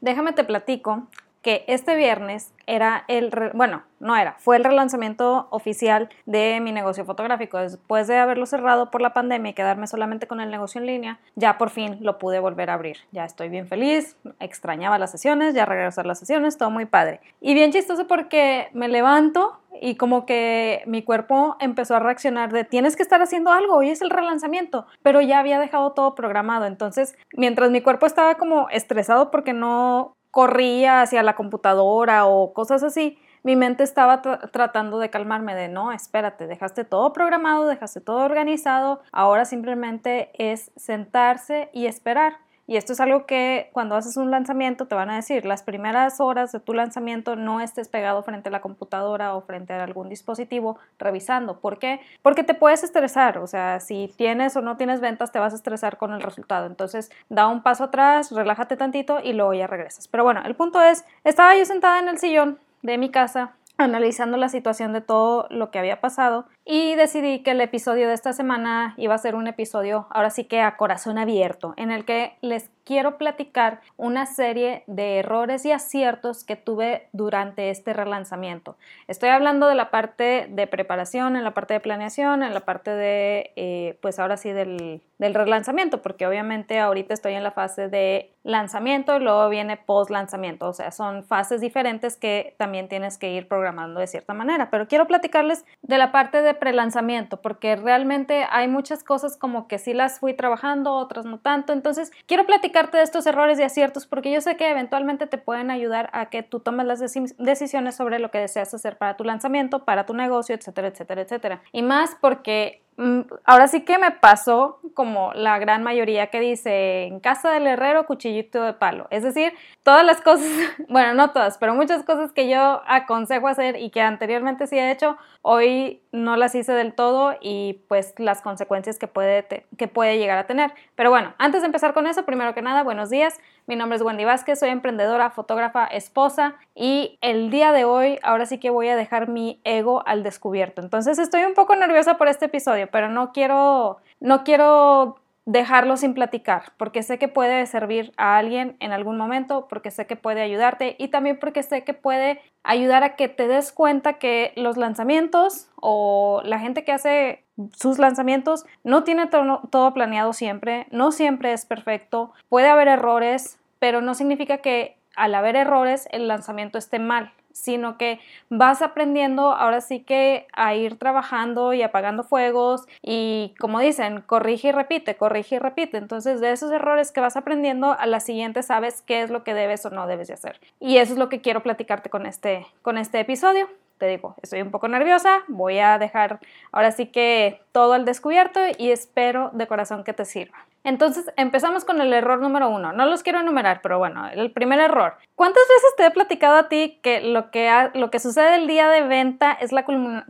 Déjame te platico que este viernes era el, bueno, no era, fue el relanzamiento oficial de mi negocio fotográfico. Después de haberlo cerrado por la pandemia y quedarme solamente con el negocio en línea, ya por fin lo pude volver a abrir. Ya estoy bien feliz, extrañaba las sesiones, ya regresar las sesiones, todo muy padre. Y bien chistoso porque me levanto y como que mi cuerpo empezó a reaccionar de tienes que estar haciendo algo, hoy es el relanzamiento, pero ya había dejado todo programado. Entonces, mientras mi cuerpo estaba como estresado porque no corría hacia la computadora o cosas así, mi mente estaba tratando de calmarme de no, espérate, dejaste todo programado, dejaste todo organizado, ahora simplemente es sentarse y esperar. Y esto es algo que cuando haces un lanzamiento te van a decir, las primeras horas de tu lanzamiento no estés pegado frente a la computadora o frente a algún dispositivo revisando. ¿Por qué? Porque te puedes estresar, o sea, si tienes o no tienes ventas te vas a estresar con el resultado. Entonces, da un paso atrás, relájate tantito y luego ya regresas. Pero bueno, el punto es, estaba yo sentada en el sillón de mi casa analizando la situación de todo lo que había pasado y decidí que el episodio de esta semana iba a ser un episodio ahora sí que a corazón abierto en el que les quiero platicar una serie de errores y aciertos que tuve durante este relanzamiento. Estoy hablando de la parte de preparación, en la parte de planeación, en la parte de, eh, pues ahora sí, del, del relanzamiento, porque obviamente ahorita estoy en la fase de lanzamiento y luego viene post lanzamiento, o sea, son fases diferentes que también tienes que ir programando de cierta manera, pero quiero platicarles de la parte de prelanzamiento, porque realmente hay muchas cosas como que sí las fui trabajando, otras no tanto, entonces quiero platicar de estos errores y aciertos porque yo sé que eventualmente te pueden ayudar a que tú tomes las decisiones sobre lo que deseas hacer para tu lanzamiento, para tu negocio, etcétera, etcétera, etcétera. Y más porque ahora sí que me pasó como la gran mayoría que dice en casa del herrero cuchillito de palo. Es decir, todas las cosas, bueno, no todas, pero muchas cosas que yo aconsejo hacer y que anteriormente sí he hecho, hoy no las hice del todo y pues las consecuencias que puede, que puede llegar a tener. Pero bueno, antes de empezar con eso, primero que nada, buenos días. Mi nombre es Wendy Vázquez, soy emprendedora, fotógrafa, esposa y el día de hoy ahora sí que voy a dejar mi ego al descubierto. Entonces estoy un poco nerviosa por este episodio, pero no quiero, no quiero dejarlo sin platicar, porque sé que puede servir a alguien en algún momento, porque sé que puede ayudarte y también porque sé que puede ayudar a que te des cuenta que los lanzamientos o la gente que hace sus lanzamientos no tiene todo planeado siempre, no siempre es perfecto, puede haber errores, pero no significa que al haber errores el lanzamiento esté mal sino que vas aprendiendo ahora sí que a ir trabajando y apagando fuegos y como dicen, corrige y repite, corrige y repite. Entonces de esos errores que vas aprendiendo, a la siguiente sabes qué es lo que debes o no debes de hacer. Y eso es lo que quiero platicarte con este, con este episodio te digo, estoy un poco nerviosa, voy a dejar ahora sí que todo al descubierto y espero de corazón que te sirva. Entonces empezamos con el error número uno. No los quiero enumerar, pero bueno, el primer error. ¿Cuántas veces te he platicado a ti que lo que, lo que sucede el día de venta es la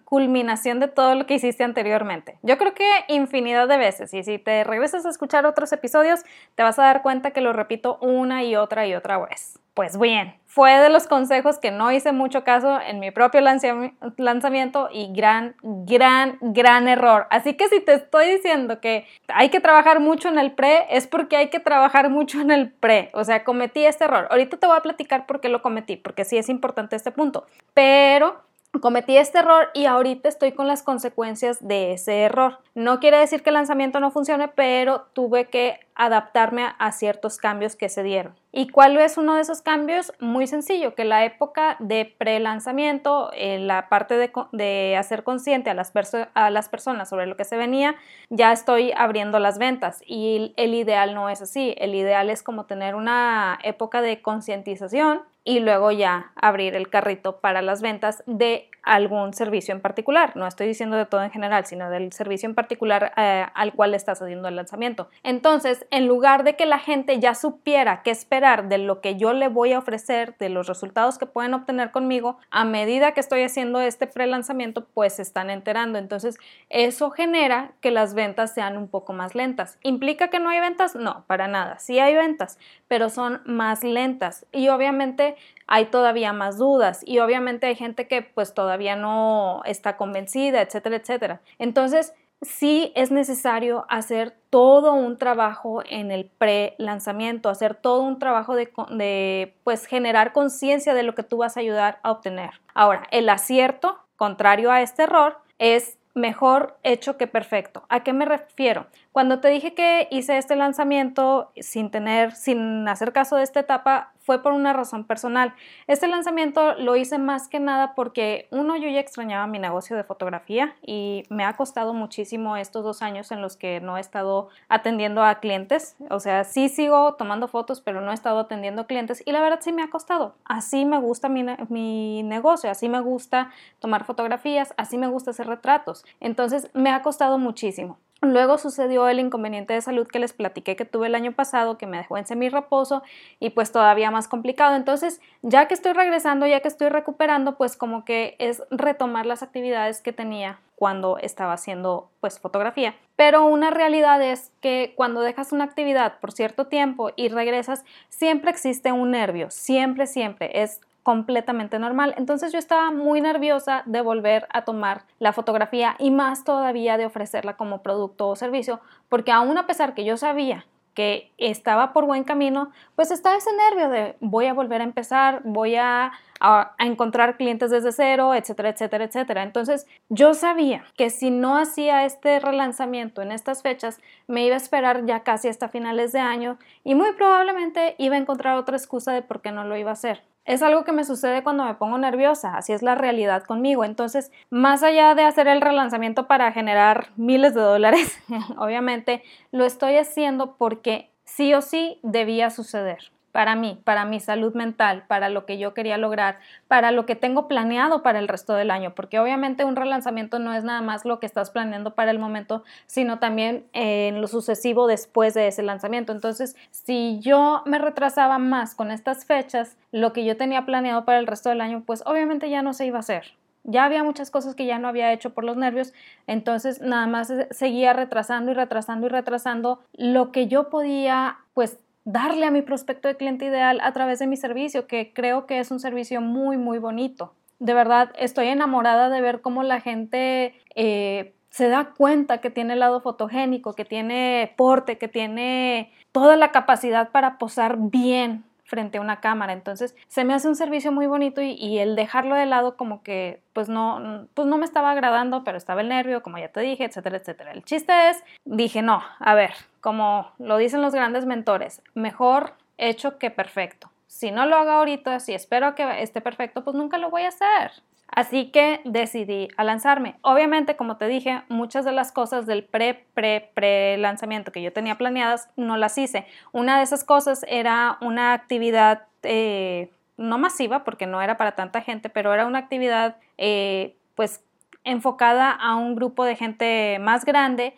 culminación de todo lo que hiciste anteriormente? Yo creo que infinidad de veces y si te regresas a escuchar otros episodios te vas a dar cuenta que lo repito una y otra y otra vez. Pues bien, fue de los consejos que no hice mucho caso en mi propio lanzamiento y gran, gran, gran error. Así que si te estoy diciendo que hay que trabajar mucho en el pre, es porque hay que trabajar mucho en el pre. O sea, cometí este error. Ahorita te voy a platicar por qué lo cometí, porque sí es importante este punto. Pero cometí este error y ahorita estoy con las consecuencias de ese error. No quiere decir que el lanzamiento no funcione, pero tuve que adaptarme a ciertos cambios que se dieron. ¿Y cuál es uno de esos cambios? Muy sencillo, que la época de pre-lanzamiento, eh, la parte de, hacer consciente a las, a las personas sobre lo que se venía, ya estoy abriendo las ventas y el ideal no es así, el ideal es como tener una época de concientización y luego ya abrir el carrito para las ventas de algún servicio en particular. No estoy diciendo de todo en general, sino del servicio en particular eh, al cual estás haciendo el lanzamiento. Entonces, en lugar de que la gente ya supiera qué esperar de lo que yo le voy a ofrecer, de los resultados que pueden obtener conmigo, a medida que estoy haciendo este pre-lanzamiento, pues se están enterando. Entonces, eso genera que las ventas sean un poco más lentas. ¿Implica que no hay ventas? No, para nada. Sí hay ventas, pero son más lentas. Y obviamente hay todavía más dudas y obviamente hay gente que pues todavía no está convencida, etcétera, etcétera. Entonces, sí es necesario hacer todo un trabajo en el pre-lanzamiento, hacer todo un trabajo de, de pues generar conciencia de lo que tú vas a ayudar a obtener. Ahora, el acierto, contrario a este error, es mejor hecho que perfecto. ¿A qué me refiero? Cuando te dije que hice este lanzamiento sin tener, sin hacer caso de esta etapa, fue por una razón personal. Este lanzamiento lo hice más que nada porque, uno, yo ya extrañaba mi negocio de fotografía y me ha costado muchísimo estos dos años en los que no he estado atendiendo a clientes. O sea, sí sigo tomando fotos, pero no he estado atendiendo clientes y la verdad sí me ha costado. Así me gusta mi, mi negocio, así me gusta tomar fotografías, así me gusta hacer retratos. Entonces me ha costado muchísimo. Luego sucedió el inconveniente de salud que les platiqué que tuve el año pasado, que me dejó en semi-reposo y pues todavía más complicado. Entonces, ya que estoy regresando, ya que estoy recuperando, pues como que es retomar las actividades que tenía cuando estaba haciendo pues fotografía. Pero una realidad es que cuando dejas una actividad por cierto tiempo y regresas, siempre existe un nervio, siempre, siempre. Es completamente normal. Entonces yo estaba muy nerviosa de volver a tomar la fotografía y más todavía de ofrecerla como producto o servicio, porque aún a pesar que yo sabía que estaba por buen camino, pues estaba ese nervio de voy a volver a empezar, voy a, a, encontrar clientes desde cero, etcétera, etcétera, etcétera. Entonces yo sabía que si no hacía este relanzamiento en estas fechas, me iba a esperar ya casi hasta finales de año y muy probablemente iba a encontrar otra excusa de por qué no lo iba a hacer. Es algo que me sucede cuando me pongo nerviosa, así es la realidad conmigo. Entonces, más allá de hacer el relanzamiento para generar miles de dólares, obviamente lo estoy haciendo porque sí o sí debía suceder para mí, para mi salud mental, para lo que yo quería lograr, para lo que tengo planeado para el resto del año, porque obviamente un relanzamiento no es nada más lo que estás planeando para el momento, sino también en lo sucesivo después de ese lanzamiento. Entonces, si yo me retrasaba más con estas fechas, lo que yo tenía planeado para el resto del año, pues obviamente ya no se iba a hacer. Ya había muchas cosas que ya no había hecho por los nervios, entonces nada más seguía retrasando y retrasando y retrasando lo que yo podía pues darle a mi prospecto de cliente ideal a través de mi servicio, que creo que es un servicio muy, muy bonito. De verdad, estoy enamorada de ver cómo la gente eh, se da cuenta que tiene lado fotogénico, que tiene porte, que tiene toda la capacidad para posar bien frente a una cámara. Entonces se me hace un servicio muy bonito y, el dejarlo de lado como que pues no, pues no me estaba agradando, pero estaba el nervio, como ya te dije, etcétera, etcétera. El chiste es, dije, no, a ver, como lo dicen los grandes mentores, mejor hecho que perfecto. Si no lo hago ahorita, si espero que esté perfecto, pues nunca lo voy a hacer. Así que decidí a lanzarme. Obviamente, como te dije, muchas de las cosas del pre, pre, pre lanzamiento que yo tenía planeadas no las hice. Una de esas cosas era una actividad eh, no masiva, porque no era para tanta gente, pero era una actividad eh, pues enfocada a un grupo de gente más grande,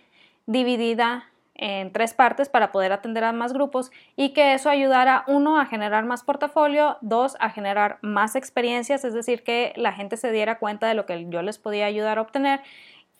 dividida en tres partes para poder atender a más grupos y que eso ayudara, uno, a generar más portafolio, dos, a generar más experiencias, es decir, que la gente se diera cuenta de lo que yo les podía ayudar a obtener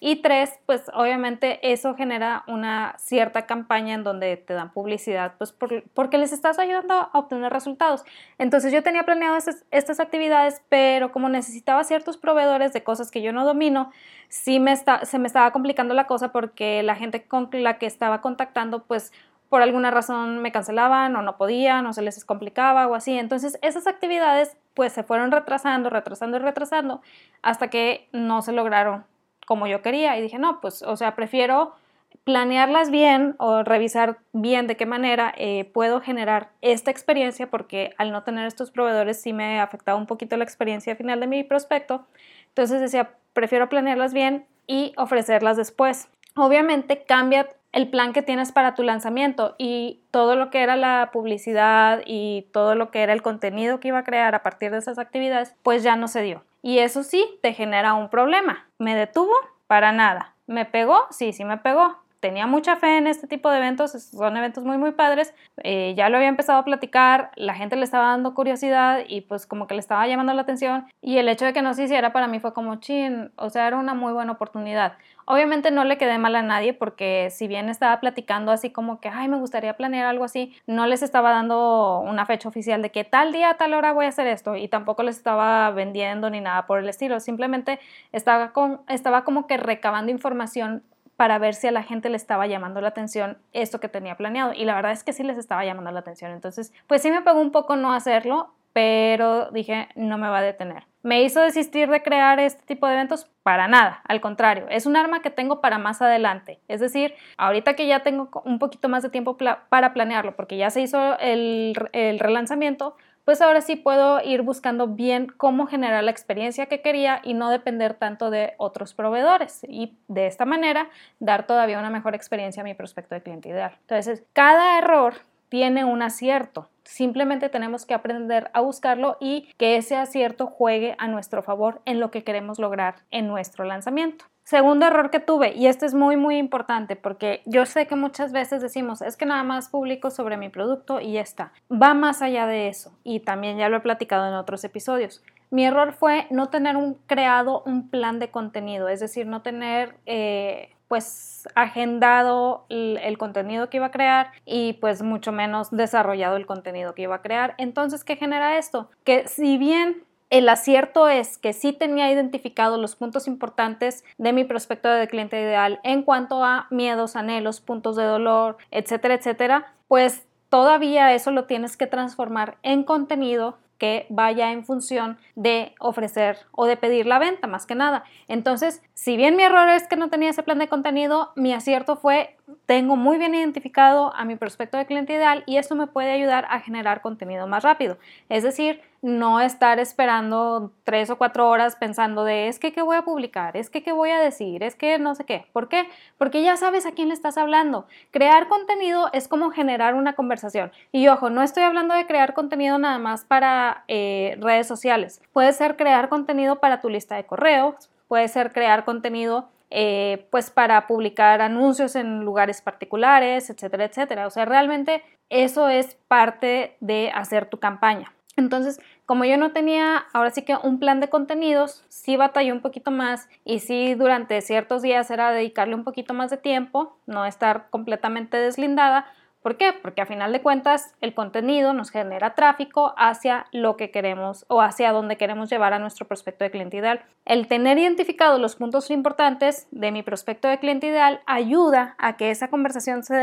y tres, pues obviamente eso genera una cierta campaña en donde te dan publicidad, pues porque les estás ayudando a obtener resultados. Entonces yo tenía planeado estas, actividades, pero como necesitaba ciertos proveedores de cosas que yo no domino, sí me está, se me estaba complicando la cosa porque la gente con la que estaba contactando, pues por alguna razón me cancelaban o no podían o se les complicaba o así. Entonces esas actividades pues se fueron retrasando, retrasando y retrasando hasta que no se lograron como yo quería. Y dije, no, pues, o sea, prefiero planearlas bien o revisar bien de qué manera eh, puedo generar esta experiencia porque al no tener estos proveedores sí me afectaba un poquito la experiencia final de mi prospecto. Entonces decía, prefiero planearlas bien y ofrecerlas después. Obviamente cambia el plan que tienes para tu lanzamiento y todo lo que era la publicidad y todo lo que era el contenido que iba a crear a partir de esas actividades, pues ya no se dio. Y eso sí, te genera un problema. ¿Me detuvo? Para nada. ¿Me pegó? Sí, sí me pegó. Tenía mucha fe en este tipo de eventos, son eventos muy, muy padres. Eh, ya lo había empezado a platicar, la gente le estaba dando curiosidad y pues como que le estaba llamando la atención. Y el hecho de que no se hiciera para mí fue como chin, o sea, era una muy buena oportunidad. Obviamente no le quedé mal a nadie porque si bien estaba platicando así como que, ay, me gustaría planear algo así, no les estaba dando una fecha oficial de que tal día, tal hora voy a hacer esto y tampoco les estaba vendiendo ni nada por el estilo, simplemente estaba, con, estaba como que recabando información para ver si a la gente le estaba llamando la atención esto que tenía planeado. Y la verdad es que sí les estaba llamando la atención. Entonces, pues sí me pegó un poco no hacerlo, pero dije, no me va a detener. ¿Me hizo desistir de crear este tipo de eventos? Para nada, al contrario, es un arma que tengo para más adelante. Es decir, ahorita que ya tengo un poquito más de tiempo para planearlo, porque ya se hizo el, el relanzamiento, pues ahora sí puedo ir buscando bien cómo generar la experiencia que quería y no depender tanto de otros proveedores y de esta manera dar todavía una mejor experiencia a mi prospecto de cliente ideal. Entonces, cada error tiene un acierto. Simplemente tenemos que aprender a buscarlo y que ese acierto juegue a nuestro favor en lo que queremos lograr en nuestro lanzamiento. Segundo error que tuve, y este es muy muy importante porque yo sé que muchas veces decimos, es que nada más publico sobre mi producto y ya está. Va más allá de eso y también ya lo he platicado en otros episodios. Mi error fue no tener un, creado un plan de contenido, es decir, no tener eh, pues agendado el, contenido que iba a crear y pues mucho menos desarrollado el contenido que iba a crear. Entonces, ¿qué genera esto? Que si bien el acierto es que sí tenía identificado los puntos importantes de mi prospecto de cliente ideal en cuanto a miedos, anhelos, puntos de dolor, etcétera, etcétera, pues todavía eso lo tienes que transformar en contenido que vaya en función de ofrecer o de pedir la venta, más que nada. Entonces, si bien mi error es que no tenía ese plan de contenido, mi acierto fue, tengo muy bien identificado a mi prospecto de cliente ideal y esto me puede ayudar a generar contenido más rápido. Es decir, no estar esperando tres o cuatro horas pensando de es que qué voy a publicar, es que qué voy a decir, es que no sé qué. ¿Por qué? Porque ya sabes a quién le estás hablando. Crear contenido es como generar una conversación. Y ojo, no estoy hablando de crear contenido nada más para eh, redes sociales. Puede ser crear contenido para tu lista de correos, puede ser crear contenido eh, pues para publicar anuncios en lugares particulares, etcétera, etcétera. O sea, realmente eso es parte de hacer tu campaña. Entonces, como yo no tenía ahora sí que un plan de contenidos, sí batallé un poquito más y sí durante ciertos días era dedicarle un poquito más de tiempo, no estar completamente deslindada, ¿Por qué? Porque a final de cuentas el contenido nos genera tráfico hacia lo que queremos o hacia donde queremos llevar a nuestro prospecto de cliente ideal. El tener identificados los puntos importantes de mi prospecto de cliente ideal ayuda a que esa conversación se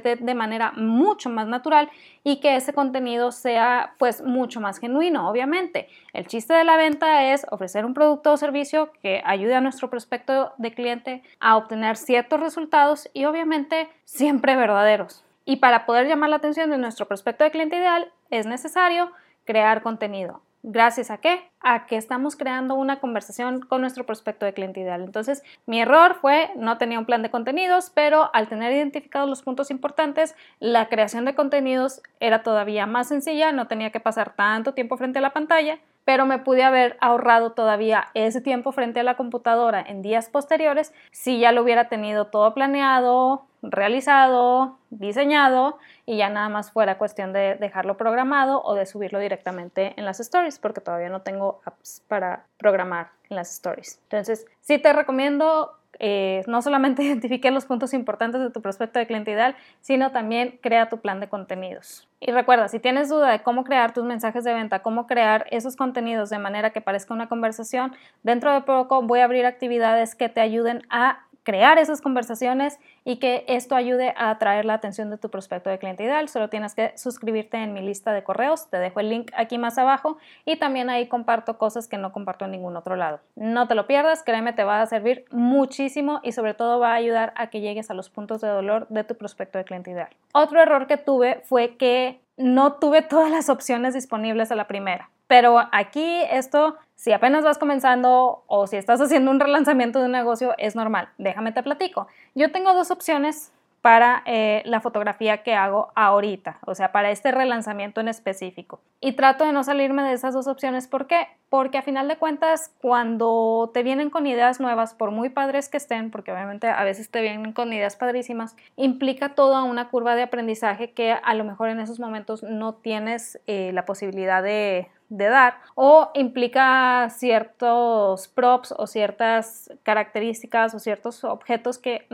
dé, de manera mucho más natural y que ese contenido sea pues mucho más genuino, obviamente. El chiste de la venta es ofrecer un producto o servicio que ayude a nuestro prospecto de cliente a obtener ciertos resultados y obviamente siempre verdaderos. Y para poder llamar la atención de nuestro prospecto de cliente ideal es necesario crear contenido. ¿Gracias a qué? A que estamos creando una conversación con nuestro prospecto de cliente ideal. Entonces, mi error fue no tenía un plan de contenidos, pero al tener identificados los puntos importantes, la creación de contenidos era todavía más sencilla, no tenía que pasar tanto tiempo frente a la pantalla pero me pude haber ahorrado todavía ese tiempo frente a la computadora en días posteriores si ya lo hubiera tenido todo planeado, realizado, diseñado y ya nada más fuera cuestión de dejarlo programado o de subirlo directamente en las stories porque todavía no tengo apps para programar en las stories. Entonces, sí te recomiendo eh, no solamente identifique los puntos importantes de tu prospecto de cliente sino también crea tu plan de contenidos. Y recuerda, si tienes duda de cómo crear tus mensajes de venta, cómo crear esos contenidos de manera que parezca una conversación, dentro de poco voy a abrir actividades que te ayuden a crear esas conversaciones y que esto ayude a atraer la atención de tu prospecto de cliente ideal. Solo tienes que suscribirte en mi lista de correos, te dejo el link aquí más abajo y también ahí comparto cosas que no comparto en ningún otro lado. No te lo pierdas, créeme, te va a servir muchísimo y sobre todo va a ayudar a que llegues a los puntos de dolor de tu prospecto de cliente ideal. Otro error que tuve fue que no tuve todas las opciones disponibles a la primera. Pero aquí esto, si apenas vas comenzando o si estás haciendo un relanzamiento de un negocio, es normal. Déjame te platico. Yo tengo dos opciones para eh, la fotografía que hago ahorita, o sea, para este relanzamiento en específico. Y trato de no salirme de esas dos opciones. ¿Por qué? Porque a final de cuentas, cuando te vienen con ideas nuevas, por muy padres que estén, porque obviamente a veces te vienen con ideas padrísimas, implica toda una curva de aprendizaje que a lo mejor en esos momentos no tienes eh, la posibilidad de, de dar o implica ciertos props o ciertas características o ciertos objetos que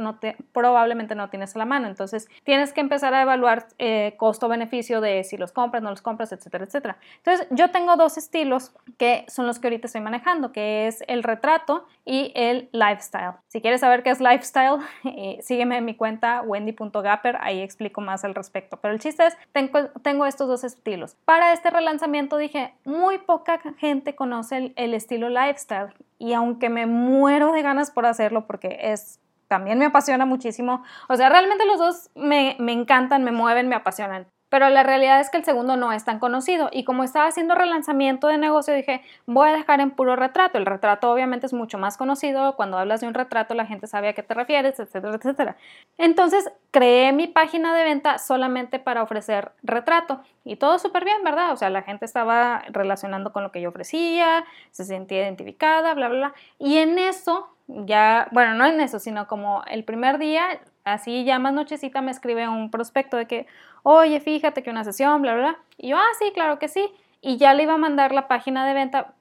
probablemente no tienes a la mano. Entonces tienes que empezar a evaluar eh, costo-beneficio de si los compras, no los compras, etcétera, etcétera. Entonces yo tengo dos estilos que son los que ahorita estoy manejando, que es el retrato y el lifestyle. Si quieres saber qué es lifestyle, eh, sígueme en mi cuenta wendy.gapper, ahí explico más al respecto. Pero el chiste es, tengo, tengo estos dos estilos. Para este relanzamiento dije, muy poca gente conoce el, estilo lifestyle y aunque me muero de ganas por hacerlo porque es también me apasiona muchísimo. O sea, realmente los dos me, me, encantan, me mueven, me apasionan pero la realidad es que el segundo no es tan conocido y como estaba haciendo relanzamiento de negocio dije voy a dejar en puro retrato, el retrato obviamente es mucho más conocido, cuando hablas de un retrato la gente sabe a qué te refieres, etcétera, etcétera. Entonces creé mi página de venta solamente para ofrecer retrato y todo súper bien, ¿verdad? O sea, la gente estaba relacionando con lo que yo ofrecía, se sentía identificada, bla, bla, bla. Y en eso ya, bueno, no en eso, sino como el primer día, así ya más nochecita me escribe un prospecto de que, oye, fíjate que una sesión, bla, bla, bla. Y yo, ah, sí, claro que sí. Y ya le iba a mandar la página de venta,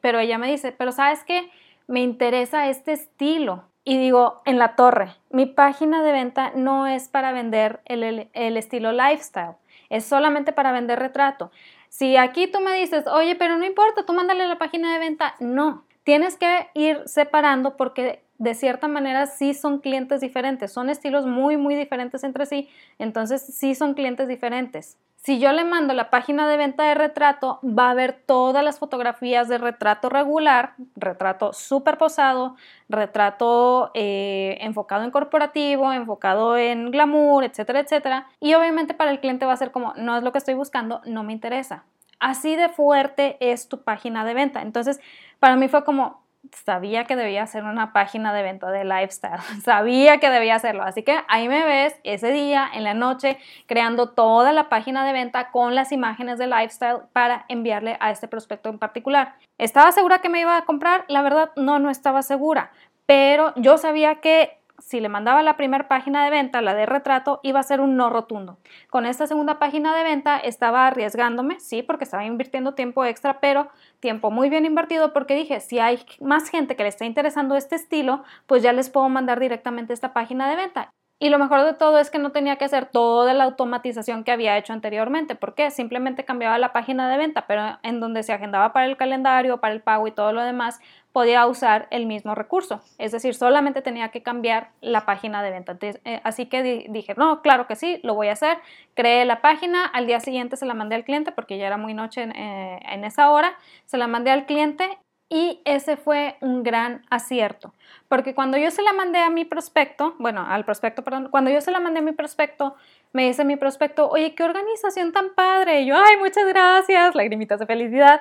pero, ella me dice, pero sabes qué, me interesa este estilo. Y digo, en la torre, mi página de venta no es para vender el, el estilo lifestyle, es solamente para vender retrato. Si aquí tú me dices, oye, pero no importa, tú mándale la página de venta, no. Tienes que ir separando porque de cierta manera sí son clientes diferentes, son estilos muy, muy diferentes entre sí, entonces sí son clientes diferentes. Si yo le mando la página de venta de retrato, va a ver todas las fotografías de retrato regular, retrato super posado, retrato eh, enfocado en corporativo, enfocado en glamour, etcétera, etcétera. Y obviamente para el cliente va a ser como, no es lo que estoy buscando, no me interesa. Así de fuerte es tu página de venta. Entonces, para mí fue como, sabía que debía hacer una página de venta de lifestyle, sabía que debía hacerlo, así que ahí me ves ese día en la noche creando toda la página de venta con las imágenes de lifestyle para enviarle a este prospecto en particular. ¿Estaba segura que me iba a comprar? La verdad no, no estaba segura, pero yo sabía que si le mandaba la primera página de venta, la de retrato, iba a ser un no rotundo. Con esta segunda página de venta estaba arriesgándome, sí, porque estaba invirtiendo tiempo extra, pero tiempo muy bien invertido porque dije, si hay más gente que le está interesando este estilo, pues ya les puedo mandar directamente esta página de venta. Y lo mejor de todo es que no tenía que hacer toda la automatización que había hecho anteriormente. ¿Por qué? Simplemente cambiaba la página de venta, pero en donde se agendaba para el calendario, para el pago y todo lo demás, podía usar el mismo recurso. Es decir, solamente tenía que cambiar la página de venta. Eh, así que dije, no, claro que sí, lo voy a hacer. Creé la página, al día siguiente se la mandé al cliente porque ya era muy noche en, eh, en esa hora. Se la mandé al cliente y ese fue un gran acierto, porque cuando yo se la mandé a mi prospecto, bueno, al prospecto, perdón, cuando yo se la mandé a mi prospecto, me dice mi prospecto, oye, qué organización tan padre. Y yo, ay, muchas gracias, lagrimitas de felicidad.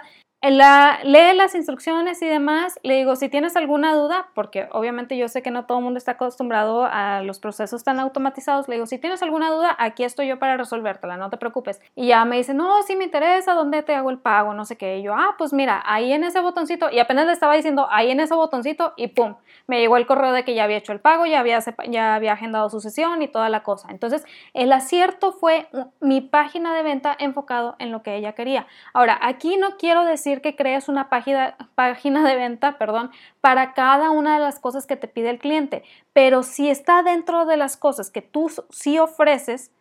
La, lee las instrucciones y demás. Le digo, si tienes alguna duda, porque obviamente yo sé que no todo el mundo está acostumbrado a los procesos tan automatizados, le digo, si tienes alguna duda, aquí estoy yo para resolvértela, no te preocupes. Y ya me dice, no, si me interesa, ¿dónde te hago el pago? No sé qué. Y yo, ah, pues mira, ahí en ese botoncito, y apenas le estaba diciendo, ahí en ese botoncito, y pum, me llegó el correo de que ya había hecho el pago, ya había, ya había agendado su sesión y toda la cosa. Entonces, el acierto fue mi página de venta enfocado en lo que ella quería. Ahora, aquí no quiero decir que crees una página, página de venta, perdón, para cada una de las cosas que te pide el cliente, pero si está dentro de las cosas que tú sí ofreces,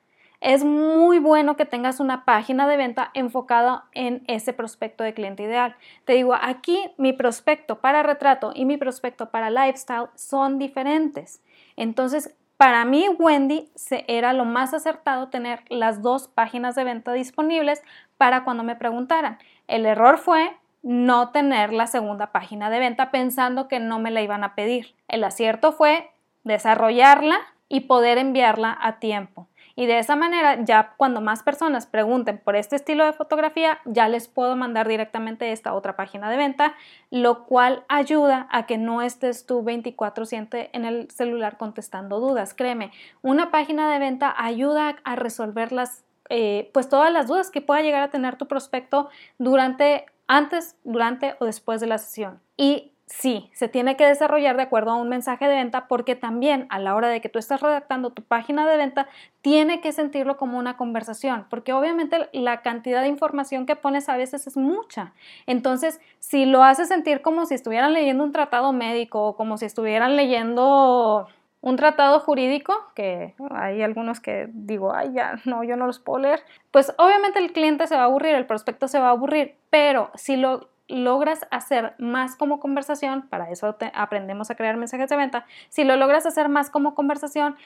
es muy bueno que tengas una página de venta enfocada en ese prospecto de cliente ideal. Te digo, aquí mi prospecto para retrato y mi prospecto para lifestyle son diferentes. Entonces, para mí, Wendy, era lo más acertado tener las dos páginas de venta disponibles para cuando me preguntaran. El error fue no tener la segunda página de venta pensando que no me la iban a pedir. El acierto fue desarrollarla y poder enviarla a tiempo. Y de esa manera, ya cuando más personas pregunten por este estilo de fotografía, ya les puedo mandar directamente esta otra página de venta, lo cual ayuda a que no estés tú 24/7 en el celular contestando dudas. Créeme, una página de venta ayuda a resolver las eh, pues todas las dudas que pueda llegar a tener tu prospecto durante, antes, durante o después de la sesión. Y Sí, se tiene que desarrollar de acuerdo a un mensaje de venta porque también a la hora de que tú estás redactando tu página de venta, tiene que sentirlo como una conversación, porque obviamente la cantidad de información que pones a veces es mucha. Entonces, si lo haces sentir como si estuvieran leyendo un tratado médico o como si estuvieran leyendo un tratado jurídico, que hay algunos que digo, ay, ya, no, yo no los puedo leer, pues obviamente el cliente se va a aburrir, el prospecto se va a aburrir, pero si lo logras hacer más como conversación, para eso aprendemos a crear mensajes de venta, si lo logras hacer más como conversación,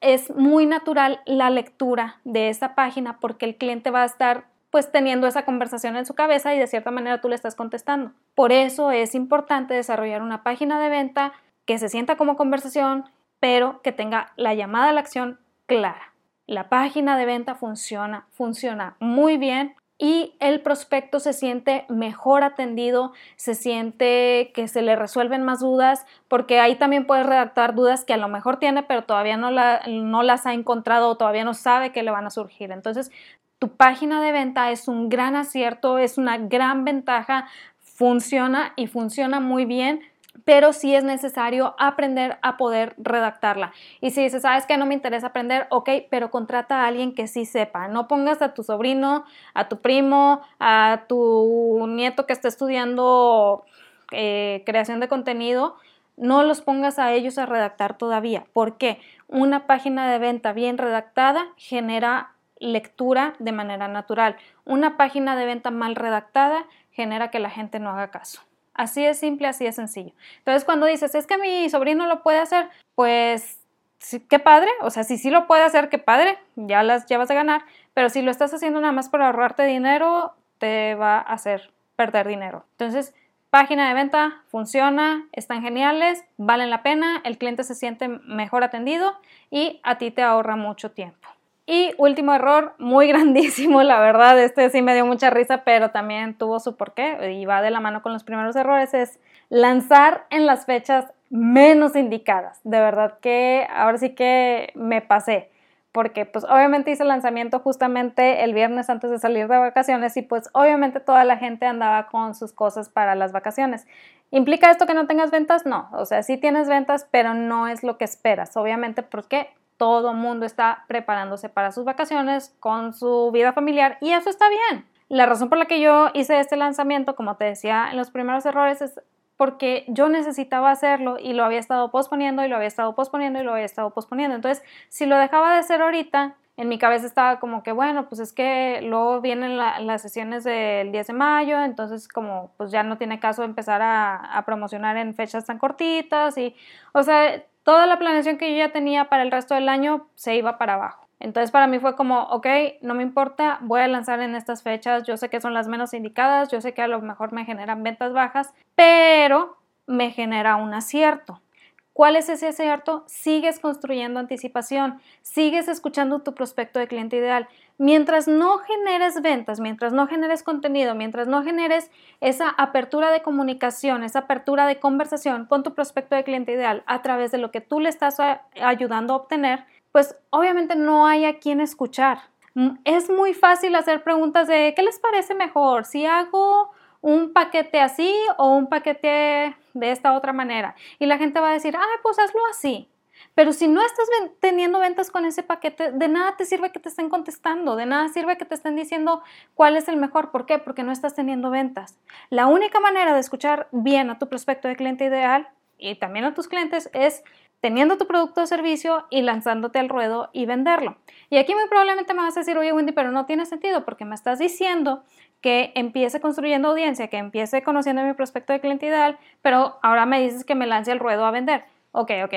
es muy natural la lectura de esa página porque el cliente va a estar pues teniendo esa conversación en su cabeza y de cierta manera tú le estás contestando. Por eso es importante desarrollar una página de venta que se sienta como conversación, pero que tenga la llamada a la acción clara. La página de venta funciona, funciona muy bien y el prospecto se siente mejor atendido, se siente que se le resuelven más dudas, porque ahí también puedes redactar dudas que a lo mejor tiene, pero todavía no, no las ha encontrado o todavía no sabe que le van a surgir. Entonces, tu página de venta es un gran acierto, es una gran ventaja, funciona y funciona muy bien pero sí es necesario aprender a poder redactarla. Y si dices, sabes que no me interesa aprender, ok, pero contrata a alguien que sí sepa. No pongas a tu sobrino, a tu primo, a tu nieto que está estudiando eh, creación de contenido, no los pongas a ellos a redactar todavía. ¿Por qué? Una página de venta bien redactada genera lectura de manera natural. Una página de venta mal redactada genera que la gente no haga caso. Así es simple, así es sencillo. Entonces, cuando dices, es que mi sobrino lo puede hacer, pues qué padre, o sea, si sí lo puede hacer, qué padre, ya las llevas de ganar, pero si lo estás haciendo nada más para ahorrarte dinero, te va a hacer perder dinero. Entonces, página de venta funciona, están geniales, valen la pena, el cliente se siente mejor atendido y a ti te ahorra mucho tiempo. Y último error, muy grandísimo, la verdad, este sí me dio mucha risa, pero también tuvo su porqué y va de la mano con los primeros errores, es lanzar en las fechas menos indicadas. De verdad que ahora sí que me pasé, porque pues obviamente hice el lanzamiento justamente el viernes antes de salir de vacaciones y pues obviamente toda la gente andaba con sus cosas para las vacaciones. ¿Implica esto que no tengas ventas? No, o sea, sí tienes ventas, pero no es lo que esperas, obviamente, porque todo mundo está preparándose para sus vacaciones con su vida familiar y eso está bien. La razón por la que yo hice este lanzamiento, como te decía en los primeros errores, es porque yo necesitaba hacerlo y lo había estado posponiendo y lo había estado posponiendo y lo había estado posponiendo. Entonces, si lo dejaba de hacer ahorita, en mi cabeza estaba como que, bueno, pues es que luego vienen las sesiones del 10 de mayo, entonces como pues ya no tiene caso empezar a, a promocionar en fechas tan cortitas y, o sea, toda la planeación que yo ya tenía para el resto del año se iba para abajo. Entonces para mí fue como, ok, no me importa, voy a lanzar en estas fechas, yo sé que son las menos indicadas, yo sé que a lo mejor me generan ventas bajas, pero me genera un acierto. ¿Cuál es ese acierto? Sigues construyendo anticipación, sigues escuchando tu prospecto de cliente ideal. Mientras no generes ventas, mientras no generes contenido, mientras no generes esa apertura de comunicación, esa apertura de conversación con tu prospecto de cliente ideal a través de lo que tú le estás ayudando a obtener, pues obviamente no hay a quien escuchar. Mm, es muy fácil hacer preguntas de ¿qué les parece mejor? Si hago un paquete así o un paquete de esta otra manera. Y la gente va a decir, ah, pues hazlo así. Pero si no estás teniendo ventas con ese paquete, de nada te sirve que te estén contestando, de nada sirve que te estén diciendo cuál es el mejor. ¿Por qué? Porque no estás teniendo ventas. La única manera de escuchar bien a tu prospecto de cliente ideal y también a tus clientes es teniendo tu producto o servicio y lanzándote al ruedo y venderlo. Y aquí muy probablemente me vas a decir, oye Wendy, pero no tiene sentido porque me estás diciendo que empiece construyendo audiencia, que empiece conociendo mi prospecto de cliente pero ahora me dices que me lance el ruedo a vender. Ok, ok,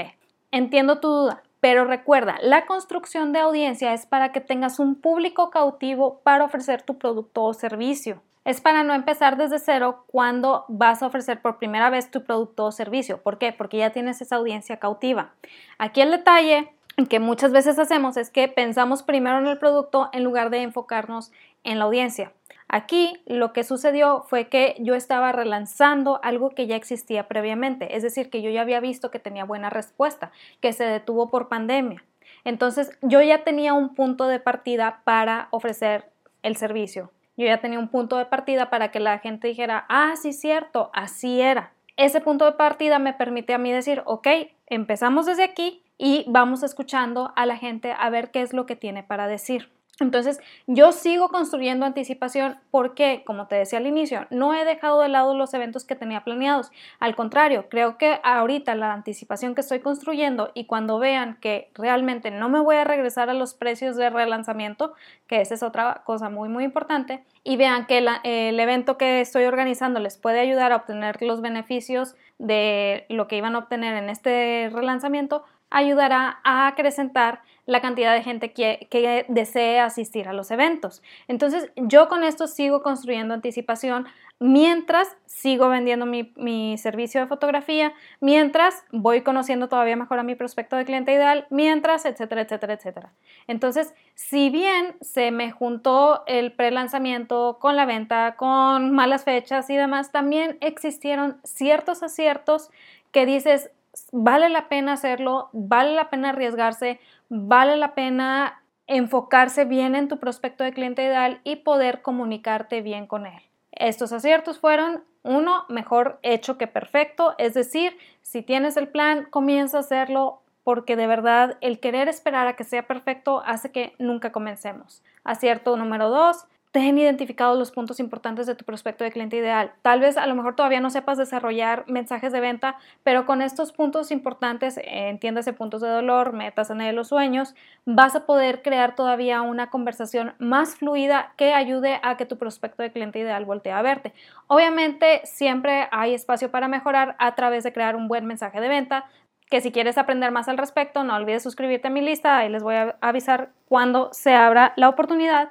entiendo tu duda, pero recuerda, la construcción de audiencia es para que tengas un público cautivo para ofrecer tu producto o servicio. Es para no empezar desde cero cuando vas a ofrecer por primera vez tu producto o servicio. ¿Por qué? Porque ya tienes esa audiencia cautiva. Aquí el detalle que muchas veces hacemos es que pensamos primero en el producto en lugar de enfocarnos en la audiencia. Aquí lo que sucedió fue que yo estaba relanzando algo que ya existía previamente, es decir, que yo ya había visto que tenía buena respuesta, que se detuvo por pandemia. Entonces yo ya tenía un punto de partida para ofrecer el servicio. Yo ya tenía un punto de partida para que la gente dijera, ah, sí, cierto, así era. ese punto de partida me permite a mí decir, ok, empezamos desde aquí y vamos escuchando a la gente a ver qué es lo que tiene para decir. Entonces, yo sigo construyendo anticipación porque, como te decía al inicio, no he dejado de lado los eventos que tenía planeados. Al contrario, creo que ahorita la anticipación que estoy construyendo y cuando vean que realmente no me voy a regresar a los precios de relanzamiento, que esa es otra cosa muy, muy importante, y vean que el evento que estoy organizando les puede ayudar a obtener los beneficios de lo que iban a obtener en este relanzamiento, ayudará a acrecentar la cantidad de gente que, que, desee asistir a los eventos. Entonces, yo con esto sigo construyendo anticipación mientras sigo vendiendo mi, mi, servicio de fotografía, mientras voy conociendo todavía mejor a mi prospecto de cliente ideal, mientras, etcétera, etcétera, etcétera. Entonces, si bien se me juntó el pre-lanzamiento con la venta, con malas fechas y demás, también existieron ciertos aciertos que dices, vale la pena hacerlo, vale la pena arriesgarse, vale la pena enfocarse bien en tu prospecto de cliente ideal y poder comunicarte bien con él. Estos aciertos fueron, uno, mejor hecho que perfecto, es decir, si tienes el plan, comienza a hacerlo porque de verdad el querer esperar a que sea perfecto hace que nunca comencemos. Acierto número dos, ten identificados los puntos importantes de tu prospecto de cliente ideal. Tal vez a lo mejor todavía no sepas desarrollar mensajes de venta, pero con estos puntos importantes, entiéndase puntos de dolor, metas, en los sueños, vas a poder crear todavía una conversación más fluida que ayude a que tu prospecto de cliente ideal voltee a verte. Obviamente siempre hay espacio para mejorar a través de crear un buen mensaje de venta, que si quieres aprender más al respecto, no olvides suscribirte a mi lista, ahí les voy a avisar cuando se abra la oportunidad.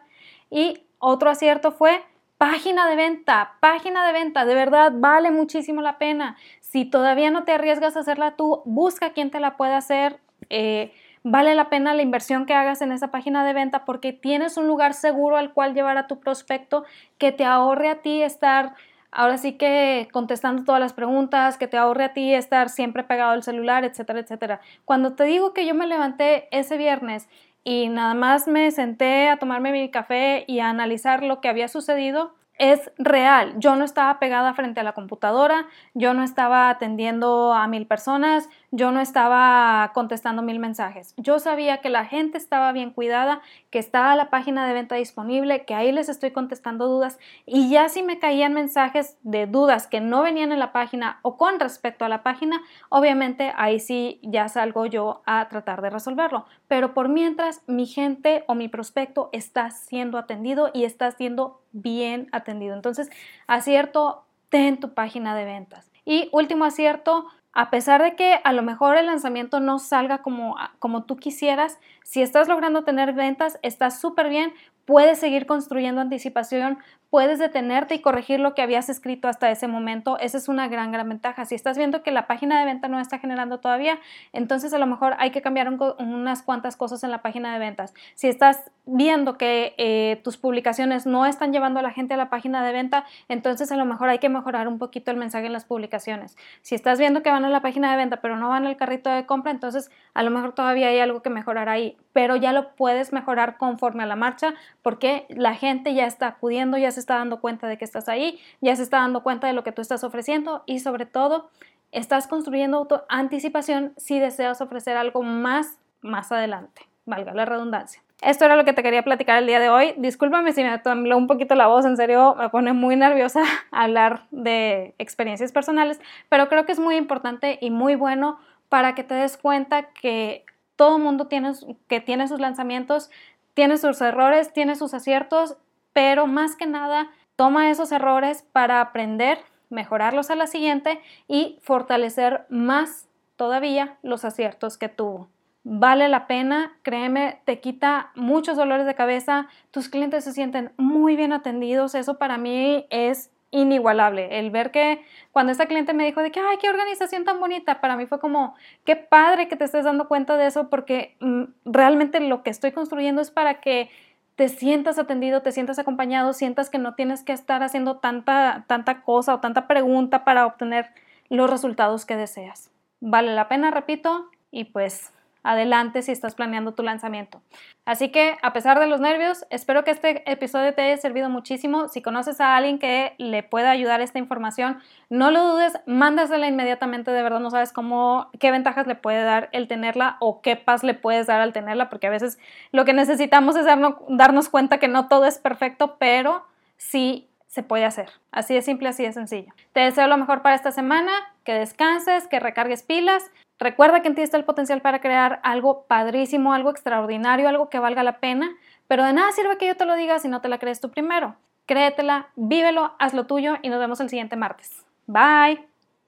Y otro acierto fue página de venta, página de venta, de verdad vale muchísimo la pena. Si todavía no te arriesgas a hacerla tú, busca quien te la pueda hacer. Eh, vale la pena la inversión que hagas en esa página de venta porque tienes un lugar seguro al cual llevar a tu prospecto que te ahorre a ti estar ahora sí que contestando todas las preguntas, que te ahorre a ti estar siempre pegado al celular, etcétera, etcétera. Cuando te digo que yo me levanté ese viernes y nada más me senté a tomarme mi café y a analizar lo que había sucedido, es real. Yo no estaba pegada frente a la computadora, yo no estaba atendiendo a mil personas, yo no estaba contestando mil mensajes. Yo sabía que la gente estaba bien cuidada, que estaba la página de venta disponible, que ahí les estoy contestando dudas y ya si me caían mensajes de dudas que no venían en la página o con respecto a la página, obviamente ahí sí ya salgo yo a tratar de resolverlo. Pero por mientras mi gente o mi prospecto está siendo atendido y está siendo bien atendido. Entonces, acierto, ten tu página de ventas. Y último acierto, a pesar de que a lo mejor el lanzamiento no salga como, como tú quisieras, si estás logrando tener ventas, está súper bien, puedes seguir construyendo anticipación, puedes detenerte y corregir lo que habías escrito hasta ese momento. Esa es una gran, gran ventaja. Si estás viendo que la página de venta no está generando todavía, entonces a lo mejor hay que cambiar unas cuantas cosas en la página de ventas. Si estás viendo que eh, tus publicaciones no están llevando a la gente a la página de venta, entonces a lo mejor hay que mejorar un poquito el mensaje en las publicaciones. Si estás viendo que van a la página de venta pero no van al carrito de compra, entonces a lo mejor todavía hay algo que mejorar ahí, pero ya lo puedes mejorar conforme a la marcha porque la gente ya está acudiendo, ya se está dando cuenta de que estás ahí, ya se está dando cuenta de lo que tú estás ofreciendo y sobre todo estás construyendo anticipación si deseas ofrecer algo más más adelante, valga la redundancia. Esto era lo que te quería platicar el día de hoy. Discúlpame si me tembló un poquito la voz, en serio me pone muy nerviosa hablar de experiencias personales, pero creo que es muy importante y muy bueno para que te des cuenta que todo mundo tiene, que tiene sus lanzamientos, tiene sus errores, tiene sus aciertos pero más que nada toma esos errores para aprender, mejorarlos a la siguiente y fortalecer más todavía los aciertos que tuvo. Vale la pena, créeme, te quita muchos dolores de cabeza, tus clientes se sienten muy bien atendidos, eso para mí es inigualable. El ver que cuando esta cliente me dijo de que, ay, qué organización tan bonita, para mí fue como, qué padre que te estés dando cuenta de eso porque mm, realmente lo que estoy construyendo es para que te sientas atendido, te sientas acompañado, sientas que no tienes que estar haciendo tanta, tanta cosa o tanta pregunta para obtener los resultados que deseas. Vale la pena, repito, y pues adelante si estás planeando tu lanzamiento. Así que a pesar de los nervios, espero que este episodio te haya servido muchísimo. Si conoces a alguien que le pueda ayudar esta información, no lo dudes, mándasela inmediatamente, de verdad no sabes cómo, qué ventajas le puede dar el tenerla o qué paz le puedes dar al tenerla, porque a veces lo que necesitamos es darnos, darnos cuenta que no todo es perfecto, pero sí se puede hacer. Así de simple, así de sencillo. Te deseo lo mejor para esta semana, que descanses, que recargues pilas Recuerda que en ti está el potencial para crear algo padrísimo, algo extraordinario, algo que valga la pena, pero de nada sirve que yo te lo diga si no te la crees tú primero. Créetela, vívelo, haz lo tuyo y nos vemos el siguiente martes. Bye.